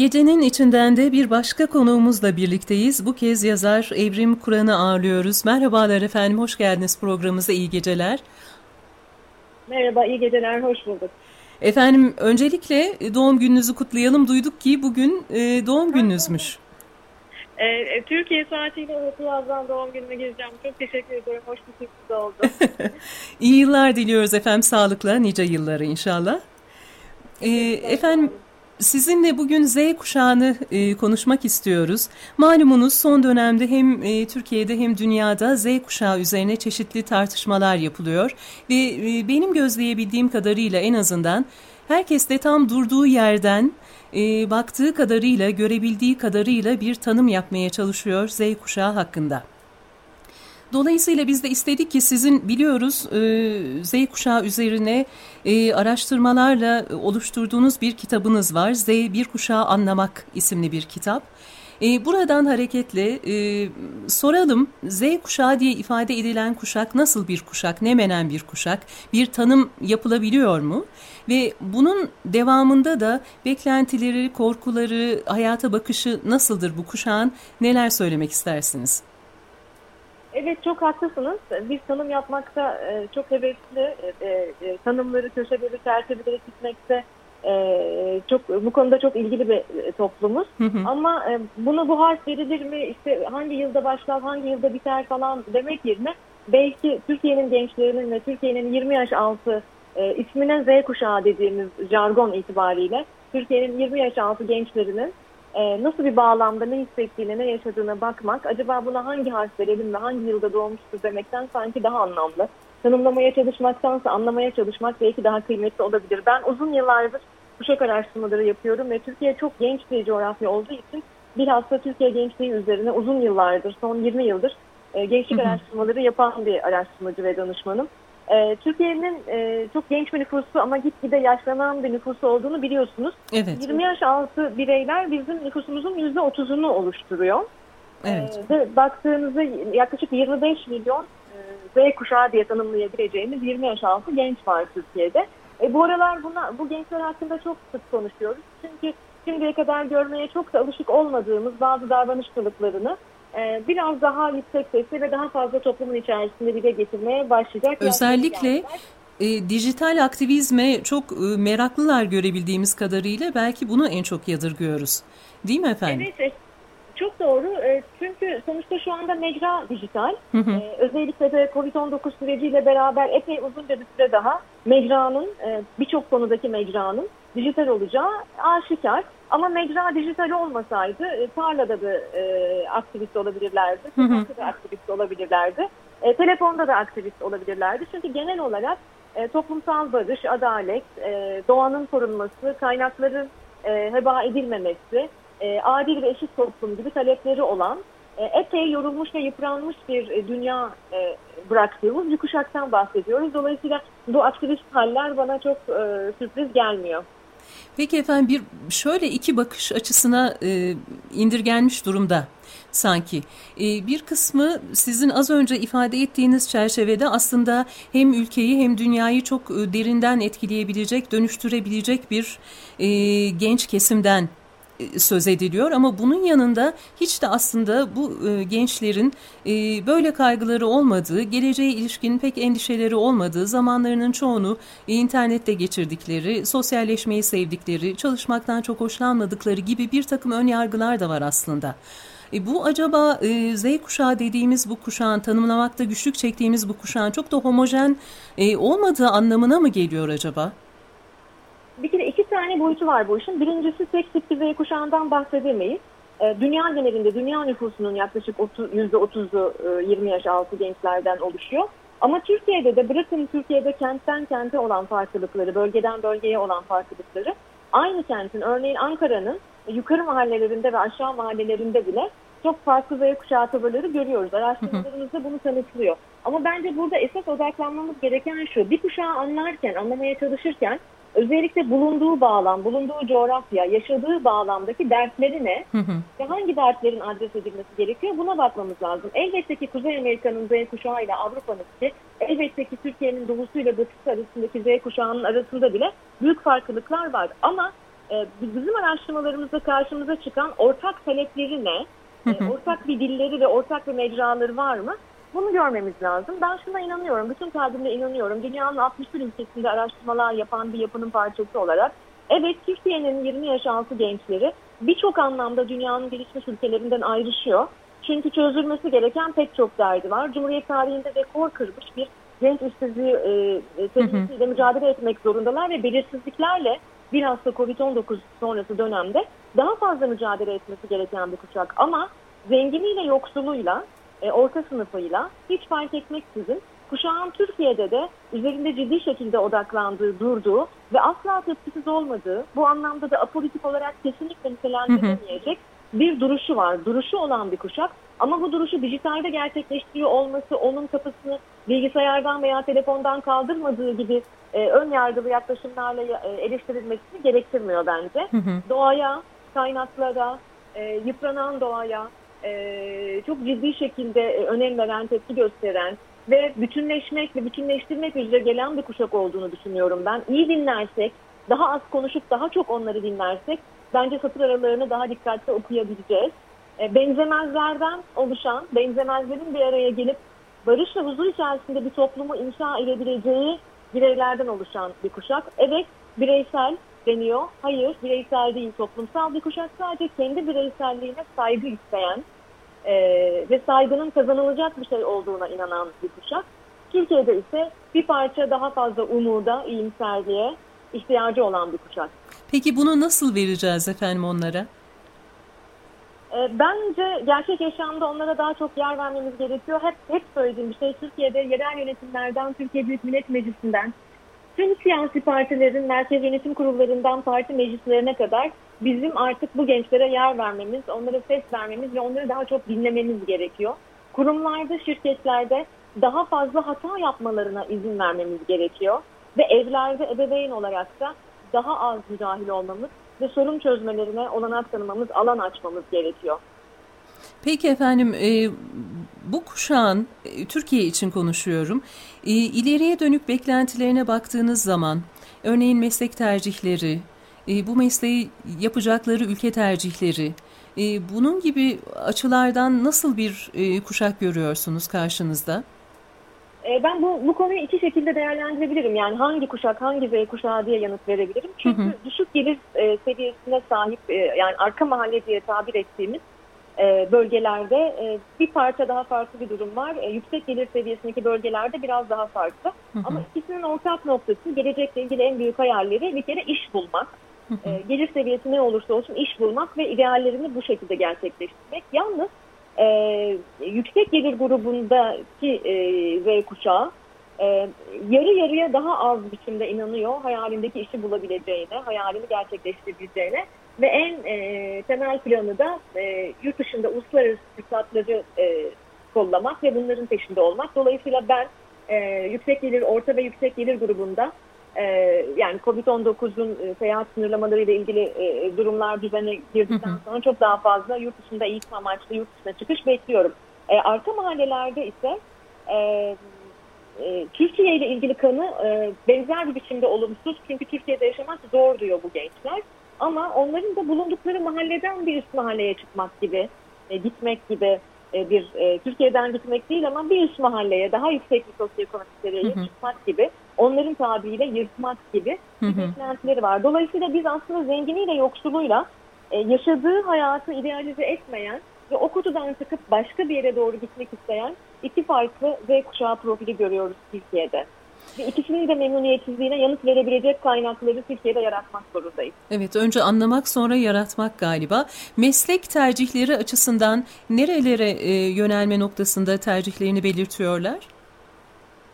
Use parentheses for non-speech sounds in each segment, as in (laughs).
Gecenin içinden de bir başka konuğumuzla birlikteyiz. Bu kez yazar Evrim Kur'an'ı ağırlıyoruz. Merhabalar efendim, hoş geldiniz programımıza, iyi geceler. Merhaba, iyi geceler, hoş bulduk. Efendim, öncelikle doğum gününüzü kutlayalım. Duyduk ki bugün e, doğum gününüzmüş. E, e, Türkiye saatiyle evet birazdan doğum gününe gireceğim. Çok teşekkür ediyorum. Hoş bir sürpriz oldu. (laughs) İyi yıllar diliyoruz efendim. Sağlıkla nice yılları inşallah. E, efendim Sizinle bugün Z kuşağını e, konuşmak istiyoruz. Malumunuz son dönemde hem e, Türkiye'de hem dünyada Z kuşağı üzerine çeşitli tartışmalar yapılıyor. Ve e, benim gözleyebildiğim kadarıyla en azından herkes de tam durduğu yerden e, baktığı kadarıyla, görebildiği kadarıyla bir tanım yapmaya çalışıyor Z kuşağı hakkında. Dolayısıyla biz de istedik ki sizin biliyoruz e, Z kuşağı üzerine e, araştırmalarla oluşturduğunuz bir kitabınız var. Z Bir Kuşağı Anlamak isimli bir kitap. E, buradan hareketle soralım Z kuşağı diye ifade edilen kuşak nasıl bir kuşak, ne menen bir kuşak, bir tanım yapılabiliyor mu? Ve bunun devamında da beklentileri, korkuları, hayata bakışı nasıldır bu kuşağın, neler söylemek istersiniz? Evet çok haklısınız. Biz tanım yapmakta e, çok hevesli, e, e, tanımları, köşeleri, çerçeveleri çizmekte çok bu konuda çok ilgili bir toplumuz. Hı hı. Ama bunu bu harf verilir mi, işte hangi yılda başlar, hangi yılda biter falan demek yerine belki Türkiye'nin gençlerinin ve Türkiye'nin 20 yaş altı ismine Z kuşağı dediğimiz jargon itibariyle Türkiye'nin 20 yaş altı gençlerinin e, nasıl bir bağlamda ne hissettiğine, ne yaşadığına bakmak, acaba buna hangi harf verelim ve hangi yılda doğmuştur demekten sanki daha anlamlı. Tanımlamaya çalışmaktansa anlamaya çalışmak belki daha kıymetli olabilir. Ben uzun yıllardır kuşak araştırmaları yapıyorum ve Türkiye çok genç bir coğrafya olduğu için bilhassa Türkiye gençliği üzerine uzun yıllardır, son 20 yıldır e, gençlik araştırmaları yapan bir araştırmacı ve danışmanım. E, Türkiye'nin e, çok genç bir nüfusu ama gitgide yaşlanan bir nüfusu olduğunu biliyorsunuz. Evet. 20 yaş altı bireyler bizim nüfusumuzun %30'unu oluşturuyor. Evet. E, ve baktığınızda yaklaşık 25 milyon e, Z kuşağı diye tanımlayabileceğimiz 20 yaş altı genç var Türkiye'de. E, bu aralar buna, bu gençler hakkında çok sık konuşuyoruz. Çünkü şimdiye kadar görmeye çok da alışık olmadığımız bazı davranış kılıklarını biraz daha yüksek sesle ve daha fazla toplumun içerisinde dile getirmeye başlayacak. Özellikle e, dijital aktivizme çok e, meraklılar görebildiğimiz kadarıyla belki bunu en çok yadırgıyoruz. Değil mi efendim? Evet, çok doğru. E, çünkü sonuçta şu anda mecra dijital. Hı hı. E, özellikle de Covid-19 süreciyle beraber epey uzunca bir süre daha mecranın, e, birçok konudaki mecranın dijital olacağı aşikar. Ama mecra dijital olmasaydı e, tarlada da e, aktivist olabilirlerdi, sokakta da aktivist olabilirlerdi, e, telefonda da aktivist olabilirlerdi. Çünkü genel olarak e, toplumsal barış, adalet, e, doğanın korunması, kaynakların e, heba edilmemesi, e, adil ve eşit toplum gibi talepleri olan e, epey yorulmuş ve yıpranmış bir e, dünya e, bıraktığımız bir kuşaktan bahsediyoruz. Dolayısıyla bu aktivist haller bana çok e, sürpriz gelmiyor. Peki efendim bir şöyle iki bakış açısına e, indirgenmiş durumda sanki. E, bir kısmı sizin az önce ifade ettiğiniz çerçevede aslında hem ülkeyi hem dünyayı çok e, derinden etkileyebilecek, dönüştürebilecek bir e, genç kesimden söz ediliyor ama bunun yanında hiç de aslında bu e, gençlerin e, böyle kaygıları olmadığı, geleceğe ilişkin pek endişeleri olmadığı, zamanlarının çoğunu e, internette geçirdikleri, sosyalleşmeyi sevdikleri, çalışmaktan çok hoşlanmadıkları gibi bir takım ön yargılar da var aslında. E, bu acaba e, Z kuşağı dediğimiz bu kuşağın tanımlamakta güçlük çektiğimiz bu kuşağın çok da homojen e, olmadığı anlamına mı geliyor acaba? bir kere tane boyutu var bu işin. Birincisi tek tip Z kuşağından bahsedemeyiz. Ee, dünya genelinde dünya nüfusunun yaklaşık %30'u 20 e, yaş altı gençlerden oluşuyor. Ama Türkiye'de de bırakın Türkiye'de kentten kente olan farklılıkları, bölgeden bölgeye olan farklılıkları aynı kentin örneğin Ankara'nın yukarı mahallelerinde ve aşağı mahallelerinde bile çok farklı Z kuşağı tavırları görüyoruz. Araştırmalarımızda bunu tanıtlıyor. Ama bence burada esas odaklanmamız gereken şu. Bir kuşağı anlarken, anlamaya çalışırken özellikle bulunduğu bağlam, bulunduğu coğrafya, yaşadığı bağlamdaki dertleri ne hı hı. ve hangi dertlerin adres edilmesi gerekiyor buna bakmamız lazım. Elbette ki Kuzey Amerika'nın Z kuşağı ile Avrupa'nınki, elbette ki Türkiye'nin doğusu ile batısı arasındaki Z kuşağının arasında bile büyük farklılıklar var. Ama e, bizim araştırmalarımızda karşımıza çıkan ortak talepleri ne? E, ortak bir dilleri ve ortak bir mecraları var mı? Bunu görmemiz lazım. Ben şuna inanıyorum, bütün kalbimle inanıyorum. Dünyanın 61 ülkesinde araştırmalar yapan bir yapının parçası olarak. Evet, Türkiye'nin 20 yaş altı gençleri birçok anlamda dünyanın gelişmiş ülkelerinden ayrışıyor. Çünkü çözülmesi gereken pek çok derdi var. Cumhuriyet tarihinde rekor kırmış bir genç işsizliği e, seviyesiyle mücadele etmek zorundalar ve belirsizliklerle bilhassa Covid-19 sonrası dönemde daha fazla mücadele etmesi gereken bir kuşak. Ama zenginiyle yoksuluyla, e, orta sınıfıyla hiç fark etmeksizin kuşağın Türkiye'de de üzerinde ciddi şekilde odaklandığı, durduğu ve asla tepkisiz olmadığı, bu anlamda da apolitik olarak kesinlikle nitelendirilemeyecek bir duruşu var. Duruşu olan bir kuşak ama bu duruşu dijitalde gerçekleştiriyor olması onun kapısını bilgisayardan veya telefondan kaldırmadığı gibi e, ön yargılı yaklaşımlarla e, eleştirilmesini gerektirmiyor bence. Hı hı. Doğaya, kaynaklara, e, yıpranan doğaya e, çok ciddi şekilde e, önem veren, tepki gösteren ve bütünleşmek ve bütünleştirmek üzere gelen bir kuşak olduğunu düşünüyorum ben. İyi dinlersek, daha az konuşup daha çok onları dinlersek bence satır aralarını daha dikkatli okuyabileceğiz. E, benzemezlerden oluşan, benzemezlerin bir araya gelip barış ve huzur içerisinde bir toplumu inşa edebileceği bireylerden oluşan bir kuşak. Evet bireysel deniyor. Hayır bireysel değil toplumsal bir kuşak sadece kendi bireyselliğine saygı isteyen e, ve saygının kazanılacak bir şey olduğuna inanan bir kuşak. Türkiye'de ise bir parça daha fazla umuda, iyimserliğe ihtiyacı olan bir kuşak. Peki bunu nasıl vereceğiz efendim onlara? E, bence gerçek yaşamda onlara daha çok yer vermemiz gerekiyor. Hep hep söylediğim bir şey Türkiye'de yerel yönetimlerden, Türkiye Büyük Millet Meclisi'nden, tüm siyasi partilerin merkez yönetim kurullarından parti meclislerine kadar bizim artık bu gençlere yer vermemiz, onlara ses vermemiz ve onları daha çok dinlememiz gerekiyor. Kurumlarda, şirketlerde daha fazla hata yapmalarına izin vermemiz gerekiyor. Ve evlerde ebeveyn olarak da daha az müdahil olmamız ve sorun çözmelerine olanak tanımamız, alan açmamız gerekiyor. Peki efendim e, bu kuşağın e, Türkiye için konuşuyorum. E, ileriye dönük beklentilerine baktığınız zaman örneğin meslek tercihleri, e, bu mesleği yapacakları ülke tercihleri, e, bunun gibi açılardan nasıl bir e, kuşak görüyorsunuz karşınızda? Ben bu, bu konuyu iki şekilde değerlendirebilirim. Yani hangi kuşak, hangi Z kuşağı diye yanıt verebilirim. Çünkü hı hı. düşük gelir seviyesine sahip, yani arka mahalle diye tabir ettiğimiz bölgelerde e, bir parça daha farklı bir durum var. E, yüksek gelir seviyesindeki bölgelerde biraz daha farklı. Hı hı. Ama ikisinin ortak noktası gelecekle ilgili en büyük hayalleri bir kere iş bulmak. Hı hı. E, gelir seviyesi ne olursa olsun iş bulmak ve ideallerini bu şekilde gerçekleştirmek. Yalnız e, yüksek gelir grubundaki e, Z kuşağı e, yarı yarıya daha az biçimde inanıyor hayalindeki işi bulabileceğine, hayalini gerçekleştirebileceğine ve en e, temel planı da e, yurt dışında uluslararası fırsatları e, kollamak ve bunların peşinde olmak. Dolayısıyla ben e, yüksek gelir, orta ve yüksek gelir grubunda e, yani COVID-19'un e, seyahat sınırlamaları ile ilgili e, durumlar düzene girdikten sonra çok daha fazla yurt dışında eğitim amaçlı yurt dışına çıkış bekliyorum. E, arka mahallelerde ise e, e, Türkiye ile ilgili kanı e, benzer bir biçimde olumsuz. Çünkü Türkiye'de yaşamak zor diyor bu gençler. Ama onların da bulundukları mahalleden bir üst mahalleye çıkmak gibi, e, gitmek gibi e, bir e, Türkiye'den gitmek değil ama bir üst mahalleye daha yüksek bir sosyoekonomik seviyeye çıkmak gibi onların tabiriyle yırtmak gibi beklentileri var. Dolayısıyla biz aslında zenginiyle yoksuluyla e, yaşadığı hayatı idealize etmeyen ve o kutudan çıkıp başka bir yere doğru gitmek isteyen iki farklı Z kuşağı profili görüyoruz Türkiye'de. Ve ikisinin de memnuniyetsizliğine yanıt verebilecek kaynakları Türkiye'de yaratmak zorundayız. Evet, önce anlamak sonra yaratmak galiba. Meslek tercihleri açısından nerelere e, yönelme noktasında tercihlerini belirtiyorlar?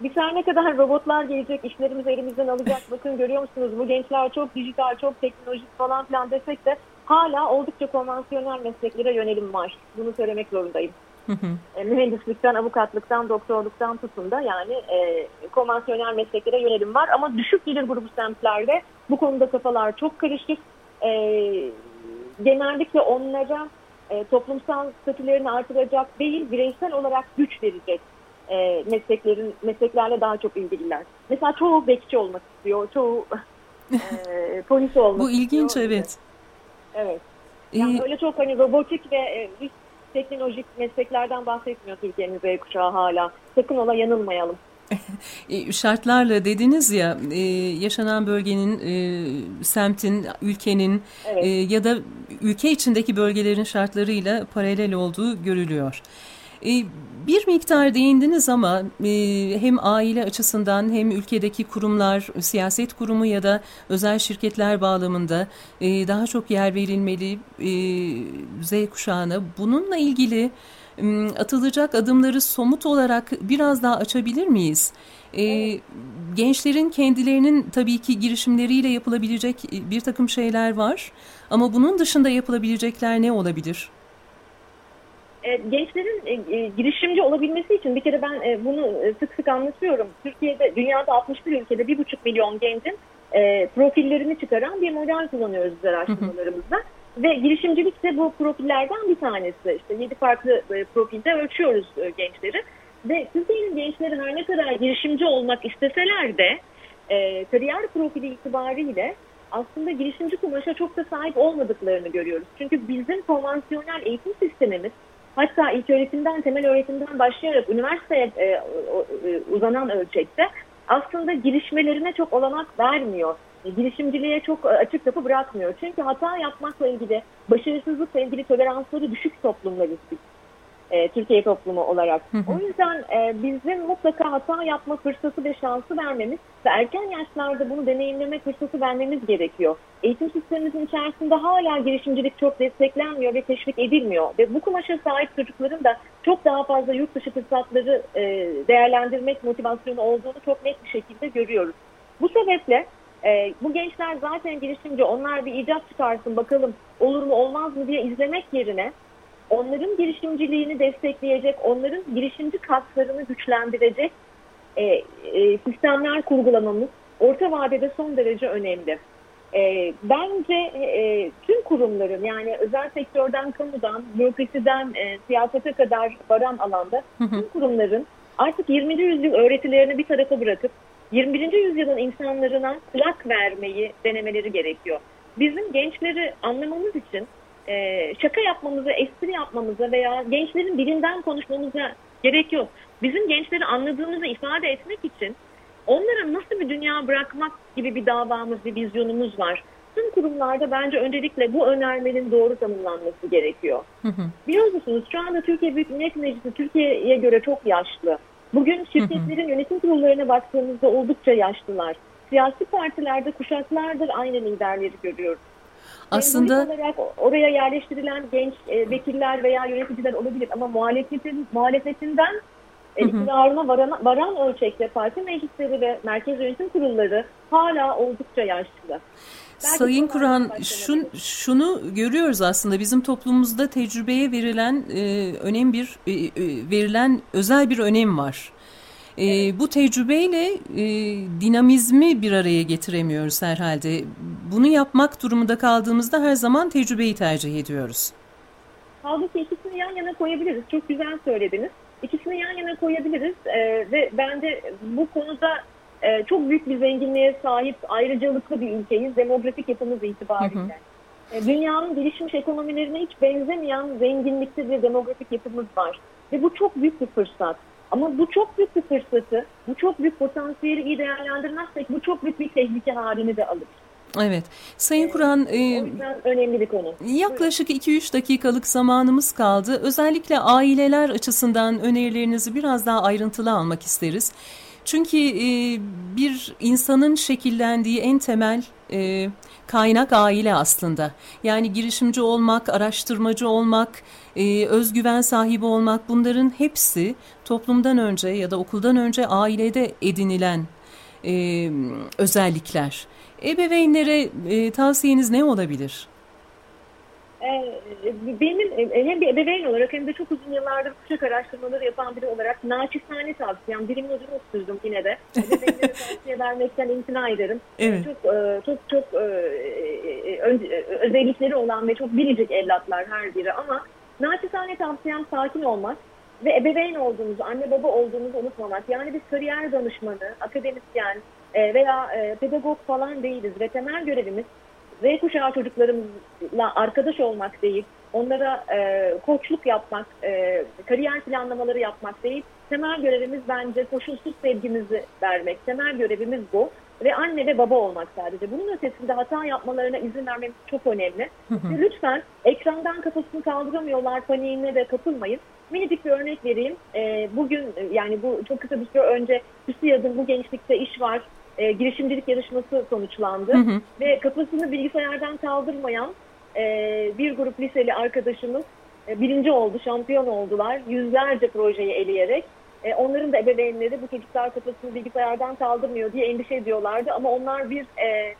Bir tane kadar robotlar gelecek, işlerimizi elimizden alacak. (laughs) Bakın görüyor musunuz bu gençler çok dijital, çok teknolojik falan filan desek de hala oldukça konvansiyonel mesleklere yönelim var. Bunu söylemek zorundayım. Hı hı. E, mühendislikten, avukatlıktan, doktorluktan tutun da yani e, konvansiyonel mesleklere yönelim var. Ama düşük gelir grubu semtlerde bu konuda kafalar çok karışık. E, genellikle onlara e, toplumsal statülerini artıracak değil, bireysel olarak güç verecek e, mesleklerin mesleklerle daha çok ilgililer. Mesela çoğu bekçi olmak istiyor, çoğu (laughs) e, polis olmak Bu ilginç evet. Evet. Yani ee, öyle çok hani robotik ve e, üst teknolojik mesleklerden bahsetmiyor Türkiye'nin Z kuşağı hala. Sakın ola yanılmayalım. (laughs) E, şartlarla dediniz ya e, yaşanan bölgenin, e, semtin, ülkenin evet. ya da ülke içindeki bölgelerin şartlarıyla paralel olduğu görülüyor. Bir miktar değindiniz ama hem aile açısından hem ülkedeki kurumlar, siyaset kurumu ya da özel şirketler bağlamında daha çok yer verilmeli Z kuşağına. Bununla ilgili atılacak adımları somut olarak biraz daha açabilir miyiz? Evet. Gençlerin kendilerinin tabii ki girişimleriyle yapılabilecek bir takım şeyler var ama bunun dışında yapılabilecekler ne olabilir? Gençlerin girişimci olabilmesi için bir kere ben bunu sık sık anlatıyorum. Türkiye'de, dünyada 61 ülkede 1,5 milyon gencin profillerini çıkaran bir model kullanıyoruz biz araştırmalarımızda. Hı hı. Ve girişimcilik de bu profillerden bir tanesi. İşte yedi farklı e, profilde ölçüyoruz e, gençleri. Ve Türkiye'nin gençleri her ne kadar girişimci olmak isteseler de e, kariyer profili itibariyle aslında girişimci kumaşa çok da sahip olmadıklarını görüyoruz. Çünkü bizim konvansiyonel eğitim sistemimiz hatta ilk öğretimden, temel öğretimden başlayarak üniversiteye e, e, uzanan ölçekte aslında girişmelerine çok olanak vermiyor girişimciliğe çok e, açık kapı bırakmıyor. Çünkü hata yapmakla ilgili, başarısızlıkla ilgili toleransları düşük toplumlarız biz. E, Türkiye toplumu olarak. O yüzden e, bizim mutlaka hata yapma fırsatı ve şansı vermemiz ve erken yaşlarda bunu deneyimleme fırsatı vermemiz gerekiyor. Eğitim sistemimizin içerisinde hala girişimcilik çok desteklenmiyor ve teşvik edilmiyor. Ve bu kumaşa sahip çocukların da çok daha fazla yurt dışı fırsatları e, değerlendirmek motivasyonu olduğunu çok net bir şekilde görüyoruz. Bu sebeple e, bu gençler zaten girişimci, onlar bir icat çıkarsın bakalım olur mu olmaz mı diye izlemek yerine onların girişimciliğini destekleyecek, onların girişimci kaslarını güçlendirecek e, e, sistemler kurgulamamız orta vadede son derece önemli. E, bence e, tüm kurumların yani özel sektörden, kamudan, bürokrasiden, e, siyasete kadar varan alanda tüm kurumların artık 20. yüzyıl öğretilerini bir tarafa bırakıp 21. yüzyılın insanlarına kulak vermeyi denemeleri gerekiyor. Bizim gençleri anlamamız için e, şaka yapmamıza, espri yapmamıza veya gençlerin dilinden konuşmamıza gerek yok. Bizim gençleri anladığımızı ifade etmek için onlara nasıl bir dünya bırakmak gibi bir davamız, bir vizyonumuz var. Tüm kurumlarda bence öncelikle bu önermenin doğru tanımlanması gerekiyor. Hı hı. Biliyor musunuz şu anda Türkiye Büyük Millet Meclisi Türkiye'ye göre çok yaşlı. Bugün şirketlerin yönetim kurullarına baktığımızda oldukça yaşlılar. Siyasi partilerde kuşaklardır aynı liderleri görüyoruz. Aslında olarak oraya yerleştirilen genç e, vekiller veya yöneticiler olabilir ama muhalefetin muhalefetinden e, iktidarına varan, varan ölçekte parti meclisleri ve merkez yönetim kurulları hala oldukça yaşlı. Sayın Kur'an şun, şunu görüyoruz aslında bizim toplumumuzda tecrübeye verilen e, önem bir e, e, verilen özel bir önem var. Evet. Bu tecrübeyle e, dinamizmi bir araya getiremiyoruz herhalde. Bunu yapmak durumunda kaldığımızda her zaman tecrübeyi tercih ediyoruz. Halbuki ikisini yan yana koyabiliriz. Çok güzel söylediniz. İkisini yan yana koyabiliriz ee, ve bence bu konuda e, çok büyük bir zenginliğe sahip ayrıcalıklı bir ülkeyiz demografik yapımız itibariyle. Hı hı. E, dünyanın gelişmiş ekonomilerine hiç benzemeyen zenginlikte bir demografik yapımız var. Ve bu çok büyük bir fırsat. Ama bu çok büyük bir fırsatı, bu çok büyük potansiyeli iyi değerlendirmezsek bu çok büyük bir tehlike halini de alır. Evet. Sayın ee, Kur'an e, önemli bir konu. Yaklaşık 2-3 dakikalık zamanımız kaldı. Özellikle aileler açısından önerilerinizi biraz daha ayrıntılı almak isteriz. Çünkü e, bir insanın şekillendiği en temel e, kaynak aile aslında. Yani girişimci olmak, araştırmacı olmak, e, özgüven sahibi olmak bunların hepsi toplumdan önce ya da okuldan önce ailede edinilen e, özellikler. Ebeveynlere e, tavsiyeniz ne olabilir? Ee, benim e, hem bir ebeveyn olarak hem de çok uzun yıllardır kuşak araştırmaları yapan biri olarak naçizane tavsiyem. Birimin ucunu oturdum yine de. Ebeveynlere (laughs) tavsiye vermekten imtina ederim. Evet. Çok e, çok çok e, özellikleri olan ve çok biricik evlatlar her biri ama naçizane tavsiyem sakin olmak, ve ebeveyn olduğumuzu, anne baba olduğumuzu unutmamak. Yani biz kariyer danışmanı, akademisyen veya pedagog falan değiliz ve temel görevimiz Z kuşağı çocuklarımızla arkadaş olmak değil, onlara e, koçluk yapmak, e, kariyer planlamaları yapmak değil. Temel görevimiz bence koşulsuz sevgimizi vermek. Temel görevimiz bu. Ve anne ve baba olmak sadece. Bunun ötesinde hata yapmalarına izin vermemiz çok önemli. Hı hı. Lütfen ekrandan kafasını kaldıramıyorlar paniğine de kapılmayın. Minicik bir örnek vereyim. E, bugün yani bu çok kısa bir süre önce TÜSİAD'ın bu gençlikte iş var e, girişimcilik yarışması sonuçlandı. Hı hı. Ve kafasını bilgisayardan kaldırmayan e, bir grup liseli arkadaşımız e, birinci oldu, şampiyon oldular. Yüzlerce projeyi eleyerek. E, onların da ebeveynleri bu çocuklar kafasını bilgisayardan kaldırmıyor diye endişe ediyorlardı. Ama onlar bir e,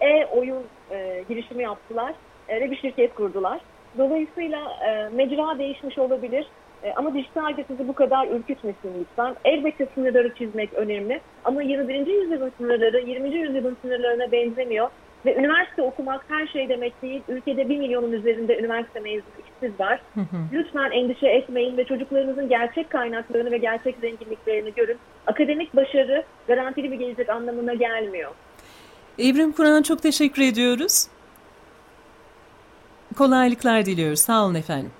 e-oyun e, girişimi yaptılar e, ve bir şirket kurdular. Dolayısıyla e, mecra değişmiş olabilir. E, ama dijital sizi bu kadar ürkütmesin lütfen. Elbette sınırları çizmek önemli. Ama 21. yüzyılın sınırları 20. yüzyılın sınırlarına benzemiyor. Ve üniversite okumak her şey demek değil. Ülkede bir milyonun üzerinde üniversite mezunu işsiz var. Hı hı. Lütfen endişe etmeyin ve çocuklarınızın gerçek kaynaklarını ve gerçek zenginliklerini görün. Akademik başarı garantili bir gelecek anlamına gelmiyor. Evrim Kur'an çok teşekkür ediyoruz. Kolaylıklar diliyoruz. Sağ olun efendim.